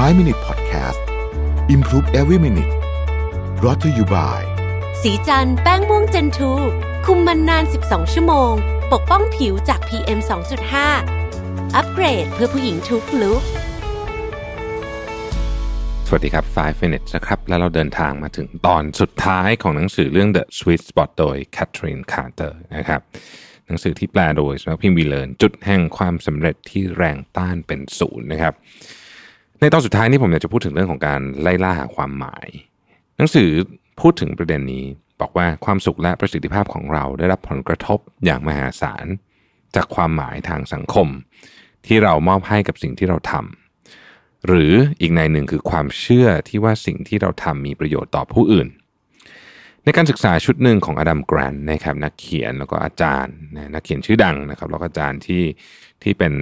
5 Minute Podcast Improve Every Minute รอ t ธออยู่บ่ายสีจันแป้งม่วงเจนทูคุมมันนาน 12 ชั่วโมง ปกป้องผิวจาก PM 2.5 อัปเกรดเพื่อผู้หญิงทุกลุกสวัสดีครับ 5 minutes นะครับ แล้วเราเดินทางมาถึงตอนสุดท้ายของหนังสือเรื่อง The Sweet Spot โดย Catherine Carter นะครับ หนังสือที่แปลโดยสำนักพิมพ์วีเลนจุดแห่งความสำเร็จที่แรงต้านเป็นศูนย์นะครับ ในตอนสุดท้ายนี้ผมอยากจะพูดถึงเรื่องของการไล่ล่าหาความหมาย หนังสือพูดถึงประเด็นนี้บอกว่าความสุขและประสิทธิภาพของเราได้รับผลกระทบอย่างมหาศาล จากความหมายทางสังคม ที่เรามอบให้กับสิ่งที่เราทำหรืออีกในหนึ่งคือความเชื่อที่ว่าสิ่งที่เราทำมีประโยชน์ต่อผู้อื่น ในการศึกษาชุดหนึ่งของอดัมแกรนนะครับนักเขียนแล้วก็อาจารย์นักเขียนชื่อดังนะครับแล้วก็อาจารย์ที่ที่เป็น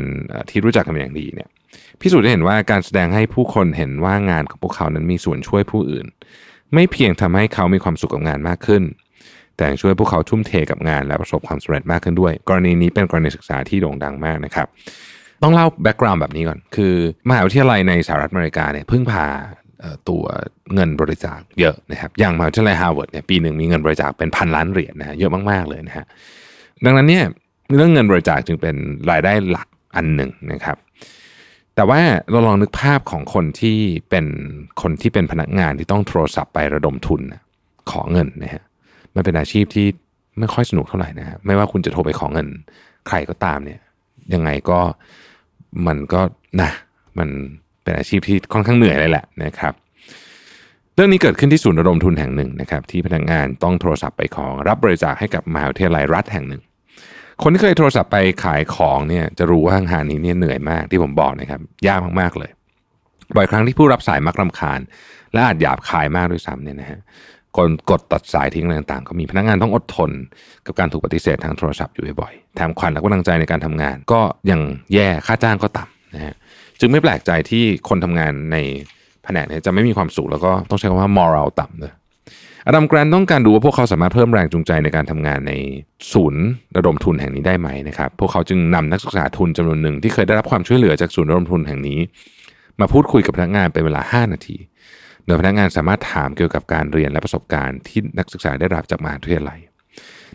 ที่รู้จักกันเป็นอย่างดีเนี่ย พิสูจน์ได้เห็นว่าการแสดงให้ผู้คนเห็นว่างานของพวกเขานั้นมีส่วนช่วยผู้อื่น ไม่เพียงทำให้เขามีความสุขกับงานมากขึ้น แต่ยังช่วยพวกเขาทุ่มเทกับงานและประสบความสำเร็จมากขึ้นด้วย กรณีนี้เป็นกรณีศึกษาที่โด่งดังมากนะครับ ต้องเล่า background แบบนี้ก่อน คือมหาวิทยาลัยในสหรัฐอเมริกาเนี่ยพึ่งพาตัวเงินบริจาคเยอะนะครับอย่างมหาวิทยาลัยฮาร์วาร์ดเนี่ยปีหนึ่งมีเงินบริจาคเป็นพันล้านเหรียญนะฮะเยอะมากๆเลยนะฮะดังนั้นเนี่ยเรื่องเงินบริจาคจึงเป็นรายได้หลักอันหนึ่งนะครับ แต่ว่าเราลองนึกภาพของคนที่เป็นคนที่เป็นพนักงานที่ต้องโทรศัพท์ไประดมทุนนะขอเงินนะฮะมันเป็นอาชีพที่ไม่ค่อยสนุกเท่าไหร่นะฮะไม่ว่าคุณจะโทรไปขอเงิน ใครก็ตามเนี่ยยังไงก็มันก็นะมันเป็นอาชีพที่ค่อนข้างเหนื่อยเลยแหละนะครับ เรื่องนี้เกิดขึ้นที่ศูนย์ระดมทุนแห่งหนึ่งนะครับ ที่พนักงานต้องโทรศัพท์ไปขอรับบริจาคให้กับมหาวิทยาลัยรัฐแห่งหนึ่ง คนที่เคยโทรศัพท์ไปขายของเนี่ยจะรู้ว่างานนี้เนี่ยเหนื่อยมากที่ผมบอกนะครับยากมากๆเลยบ่อยครั้งที่ผู้รับสายมักรำคาญ และอาจหยาบคายมากด้วยซ้ำเนี่ยนะฮะกดกดตัดสายทิ้งอะไรต่างๆ ก็มีพนักงานต้องอดทน กับการถูกปฏิเสธทางโทรศัพท์อยู่บ่อยๆแถมขวัญและกำลังใจในการทำงาน ก็ยังแย่ค่าจ้างก็ต่ำนะฮะจึงไม่แปลกใจที่คนทำงานในแผนกนี้จะไม่มีความสุขแล้วก็ต้องใช้คำว่า moral ต่ำเลย อดัมแกรนต้องการดูว่าพวกเขาสามารถเพิ่มแรงจูงใจในการทำงานในศูนย์ระดมทุนแห่งนี้ได้ไหมนะครับ พวกเขาจึงนำนักศึกษาทุนจำนวนหนึ่งที่เคยได้รับความช่วยเหลือจากศูนย์ระดมทุนแห่งนี้ มาพูดคุยกับพนักงานเป็นเวลา 5 นาที โดยพนักงานสามารถถามเกี่ยวกับการเรียนและประสบการณ์ที่นักศึกษาได้รับจากมหาวิทยาลัย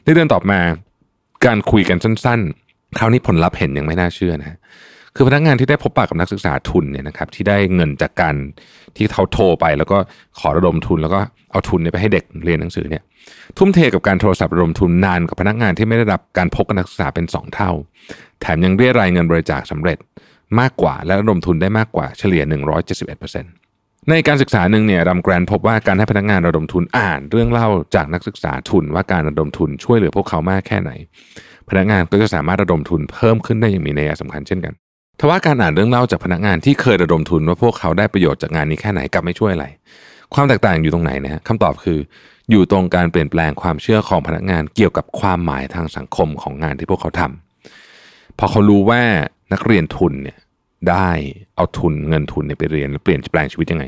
ในเดือนต่อมาการคุยกันสั้น ๆ คราวนี้ผลลัพธ์เห็นยังไม่น่าเชื่อนะฮะ คือพนักงานที่ได้พบปะกับนักศึกษาทุนเนี่ยนะครับที่ได้เงินจากการที่เขาโทรไป แล้วก็ขอระดมทุนแล้วก็เอาทุนไปให้เด็กเรียนหนังสือเนี่ยทุ่มเทกับการโทรศัพท์ระดมทุนนานกับพนักงานที่ไม่ได้รับการพบกับนักศึกษาเป็น 2 เท่า แถมยังเรียรายเงินบริจาคสำเร็จมากกว่าและระดมทุนได้มากกว่าเฉลี่ย 171%ในการศึกษาหนึ่งเนี่ยรัมแกรนพบว่าการให้พนักงานระดมทุนอ่านเรื่องเล่าจากนักศึกษาทุนว่าการระดมทุนช่วยเหลือพวกเขามากแค่ไหน พนักงานก็จะสามารถระดมทุนเพิ่มขึ้นได้อย่างมีนัยสำคัญเช่นกัน ทว่าการอ่านเรื่องเล่าจากพนักงานที่เคยระดมทุนว่าพวกเขาได้ประโยชน์จากงานนี้แค่ไหนกลับไม่ช่วยอะไรความแตกต่างอยู่ตรงไหนนะฮะคำตอบคือ อยู่ตรงการเปลี่ยนแปลงความเชื่อของพนักงานเกี่ยวกับความหมายทางสังคมของงานที่พวกเขาทำพอเขารู้ว่านักเรียนทุนเนี่ยได้เอาทุนเงินทุนเนี่ยไปเรียนแล้วเปลี่ยนแปลงชีวิตยังไง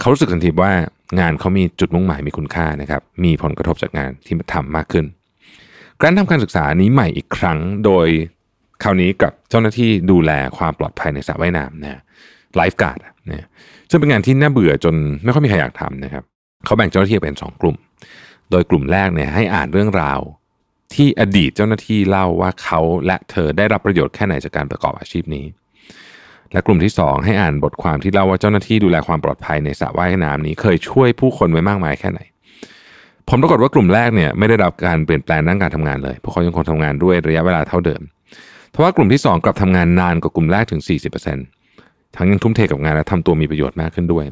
เขารู้สึกทันทีว่างานเขามีจุดมุ่งหมายมีคุณค่านะครับมีผลกระทบจากงานที่ทำมากขึ้นการทำการศึกษานี้ใหม่อีกครั้งโดย คราวนี้กับเจ้าหน้าที่ดูแลความปลอดภัยในสระว่ายน้ำนะไลฟ์การ์ดนะซึ่งเป็นงานที่น่าเบื่อจนไม่ค่อยมีใครอยากทำนะครับเขาแบ่งเจ้าหน้าที่เป็นสองกลุ่ม โดยกลุ่มแรกเนี่ยให้อ่านเรื่องราวที่อดีตเจ้าหน้าที่เล่าว่าเขาและเธอได้รับประโยชน์แค่ไหนจากการประกอบอาชีพนี้ และกลุ่มที่สองให้อ่านบทความที่เล่าว่าเจ้าหน้าที่ดูแลความปลอดภัยในสระว่ายน้ำนี้ เคยช่วยผู้คนไว้มากมายแค่ไหนผลปรากฏว่ากลุ่มแรกเนี่ยไม่ได้รับการเปลี่ยนแปลงด้านการทำงานเลยพวกเขายังคงทำงานด้วยระยะเวลาเท่าเดิม ทว่ากลุ่มที่ 2กลับทำงานนานกว่ากลุ่มแรกถึง 40%ทั้งยังทุ่มเทกับงานและทำตัวมีประโยชน์มากขึ้นด้วย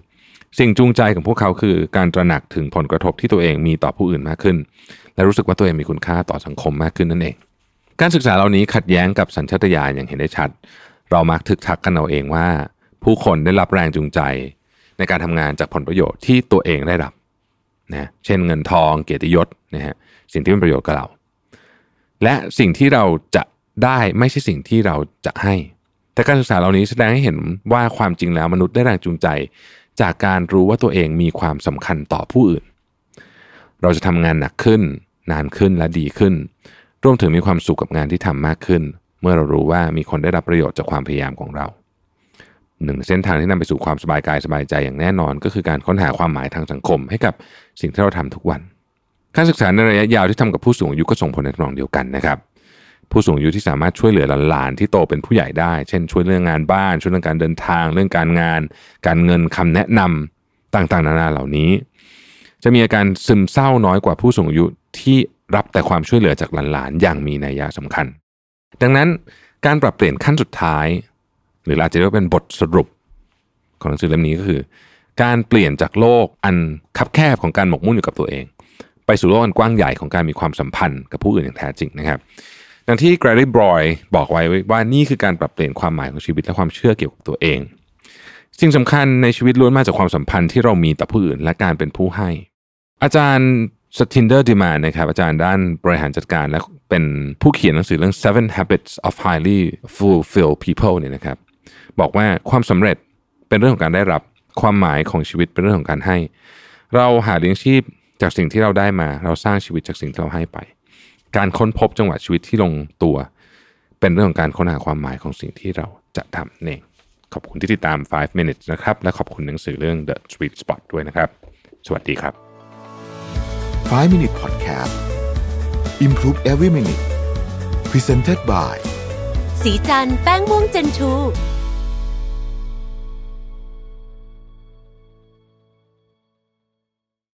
สิ่งจูงใจของพวกเขาคือการตระหนักถึงผลกระทบที่ตัวเองมีต่อผู้อื่นมากขึ้น และรู้สึกว่าตัวเองมีคุณค่าต่อสังคมมากขึ้นนั่นเอง การศึกษาเหล่านี้ขัดแย้งกับสัญชาตญาณอย่างเห็นได้ชัด เรามักทึกทักกันเอาเองว่า ผู้คนได้รับแรงจูงใจ ในการทำงานจากผลประโยชน์ที่ตัวเองได้รับนะเช่นเงินทองเกียรติยศนะฮะสิ่งที่เป็นประโยชน์กับเรา และสิ่งที่เราจะ ได้ไม่ใช่สิ่งที่เราจะให้ แต่การศึกษาเหล่านี้แสดงให้เห็นว่าความจริงแล้วมนุษย์ได้แรงจูงใจ จากการรู้ว่าตัวเองมีความสำคัญต่อผู้อื่น เราจะทำงานหนักขึ้น นานขึ้นและดีขึ้น รวมถึงมีความสุขกับงานที่ทำมากขึ้น เมื่อเรารู้ว่ามีคนได้รับประโยชน์จากความพยายามของเราหนึ่งเส้นทางที่นำไปสู่ความสบายกายสบายใจอย่างแน่นอน ก็คือการค้นหาความหมายทางสังคม ให้กับสิ่งที่เราทำทุกวัน การศึกษาในระยะยาวที่ทำกับผู้สูงอายุก็ส่งผลในทางเดียวกันนะครับ ผู้สูงอายุที่สามารถช่วยเหลือหลานๆที่โตเป็นผู้ใหญ่ได้ เช่น ช่วยเรื่องงานบ้าน ช่วยเรื่องการเดินทาง เรื่องการงาน การเงินคำแนะนำต่างๆ นานาเหล่านี้ จะมีอาการซึมเศร้าน้อยกว่าผู้สูงอายุที่รับแต่ความช่วยเหลือจากหลานๆอย่างมีนัยยะสำคัญ ดังนั้นการปรับเปลี่ยนขั้นสุดท้าย หรืออาจจะเรียกว่าเป็นบทสรุปของหนังสือเล่มนี้ก็คือ การเปลี่ยนจากโลกอันคับแคบของการหมกมุ่นอยู่กับตัวเอง ไปสู่โลกอันกว้างใหญ่ของการมีความสัมพันธ์กับผู้อื่นอย่างแท้จริงนะครับ ดังที่แกรรี่บรอยบอกไว้ว่านี่คือการปรับเปลี่ยนความหมายของชีวิตและความเชื่อเกี่ยวกับตัวเองสิ่งสำคัญในชีวิตล้วนมาจากความสัมพันธ์ที่เรามีต่อผู้อื่นและการเป็นผู้ให้ อาจารย์สตินเดอร์ดิมานนะครับอาจารย์ด้านบริหารจัดการและเป็นผู้เขียนหนังสือเรื่อง Seven Habits of Highly Fulfilled People เนี่ยนะครับบอกว่าความสำเร็จเป็นเรื่องของการได้รับความหมายของชีวิตเป็นเรื่องของการให้ เราหาเลี้ยงชีพจากสิ่งที่เราได้มา เราสร้างชีวิตจากสิ่งที่เราให้ไป การค้นพบจังหวะชีวิตที่ลงตัว เป็นเรื่องของการค้นหาความหมายของสิ่งที่เราจะทำเองขอบคุณที่ติดตาม 5 minutes นะครับ และขอบคุณหนังสือเรื่อง The Sweet Spot ด้วยนะครับ สวัสดีครับ 5 Minute Podcast Improve Every Minute Presented by สีจันแป้งม่วงเจนทู